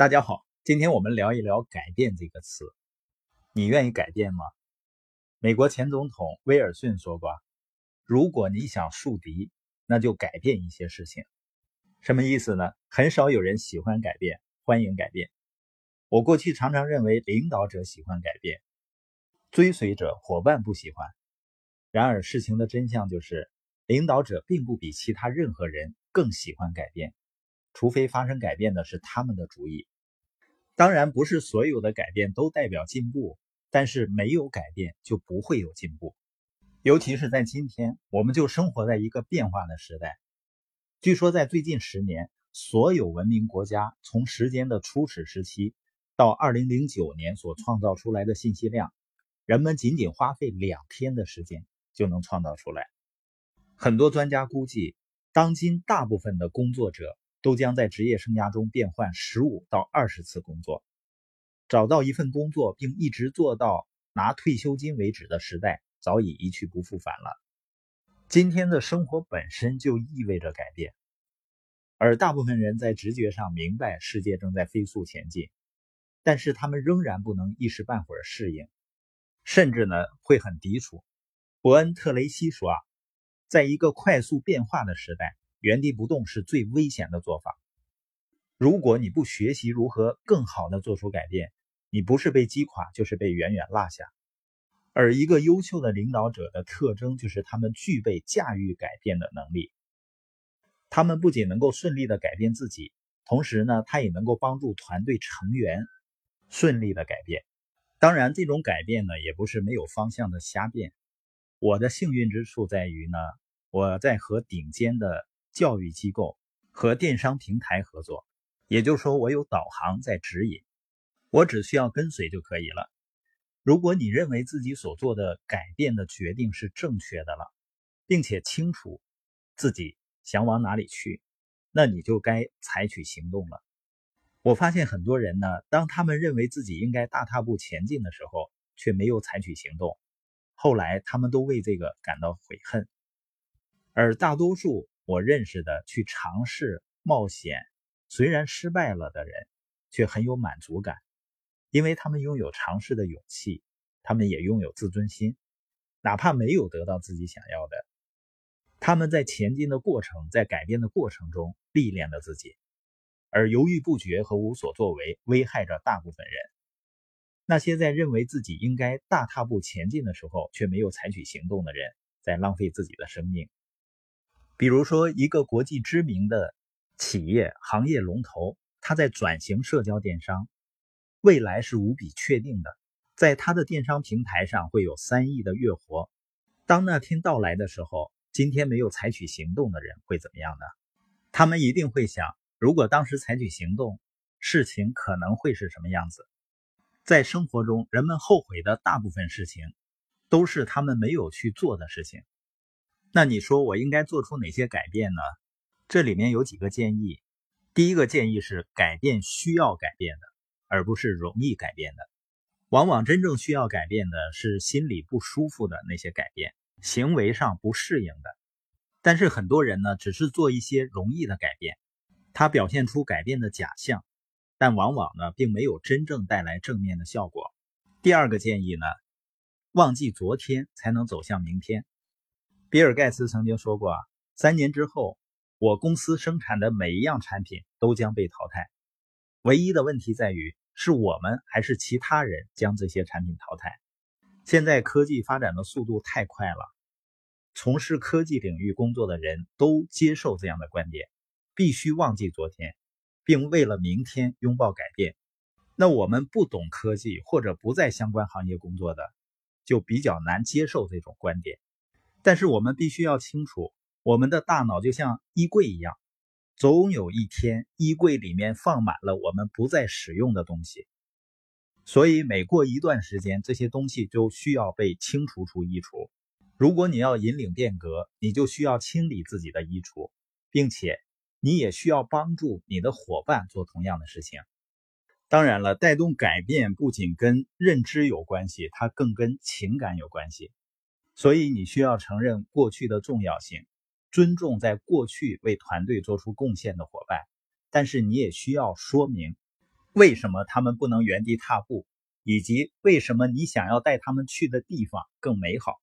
大家好，今天我们聊一聊“改变”这个词。你愿意改变吗？美国前总统威尔逊说过：“如果你想树敌，那就改变一些事情。”什么意思呢？很少有人喜欢改变，欢迎改变。我过去常常认为领导者喜欢改变，追随者、伙伴不喜欢。然而事情的真相就是，领导者并不比其他任何人更喜欢改变。除非发生改变的是他们的主意，当然不是所有的改变都代表进步，但是没有改变就不会有进步。尤其是在今天，我们就生活在一个变化的时代。据说在最近十年，所有文明国家从时间的初始时期到二零零九年所创造出来的信息量，人们仅仅花费两天的时间就能创造出来。很多专家估计，当今大部分的工作者。都将在职业生涯中变换十五到二十次工作，找到一份工作并一直做到拿退休金为止的时代早已一去不复返了。今天的生活本身就意味着改变，而大部分人在直觉上明白世界正在飞速前进，但是他们仍然不能一时半会儿适应，甚至呢会很抵触。伯恩·特雷西说啊，在一个快速变化的时代。原地不动是最危险的做法。如果你不学习如何更好的做出改变，你不是被击垮，就是被远远落下。而一个优秀的领导者的特征就是他们具备驾驭改变的能力。他们不仅能够顺利的改变自己，同时呢，他也能够帮助团队成员顺利的改变。当然，这种改变呢，也不是没有方向的瞎变。我的幸运之处在于呢，我在和顶尖的。教育机构和电商平台合作，也就是说，我有导航在指引，我只需要跟随就可以了。如果你认为自己所做的改变的决定是正确的了，并且清楚自己想往哪里去，那你就该采取行动了。我发现很多人呢，当他们认为自己应该大踏步前进的时候，却没有采取行动，后来他们都为这个感到悔恨，而大多数。我认识的去尝试冒险，虽然失败了的人，却很有满足感，因为他们拥有尝试的勇气，他们也拥有自尊心，哪怕没有得到自己想要的，他们在前进的过程，在改变的过程中历练了自己，而犹豫不决和无所作为危害着大部分人。那些在认为自己应该大踏步前进的时候，却没有采取行动的人，在浪费自己的生命。比如说，一个国际知名的企业行业龙头，它在转型社交电商，未来是无比确定的。在它的电商平台上会有三亿的月活。当那天到来的时候，今天没有采取行动的人会怎么样呢？他们一定会想：如果当时采取行动，事情可能会是什么样子？在生活中，人们后悔的大部分事情，都是他们没有去做的事情。那你说我应该做出哪些改变呢？这里面有几个建议。第一个建议是改变需要改变的，而不是容易改变的。往往真正需要改变的是心里不舒服的那些改变，行为上不适应的。但是很多人呢，只是做一些容易的改变，他表现出改变的假象，但往往呢，并没有真正带来正面的效果。第二个建议呢，忘记昨天才能走向明天。比尔·盖茨曾经说过：“啊，三年之后，我公司生产的每一样产品都将被淘汰。唯一的问题在于，是我们还是其他人将这些产品淘汰。现在科技发展的速度太快了，从事科技领域工作的人都接受这样的观点：必须忘记昨天，并为了明天拥抱改变。那我们不懂科技或者不在相关行业工作的，就比较难接受这种观点。”但是我们必须要清楚，我们的大脑就像衣柜一样，总有一天衣柜里面放满了我们不再使用的东西，所以每过一段时间，这些东西就需要被清除出衣橱。如果你要引领变革，你就需要清理自己的衣橱，并且你也需要帮助你的伙伴做同样的事情。当然了，带动改变不仅跟认知有关系，它更跟情感有关系。所以你需要承认过去的重要性，尊重在过去为团队做出贡献的伙伴，但是你也需要说明，为什么他们不能原地踏步，以及为什么你想要带他们去的地方更美好。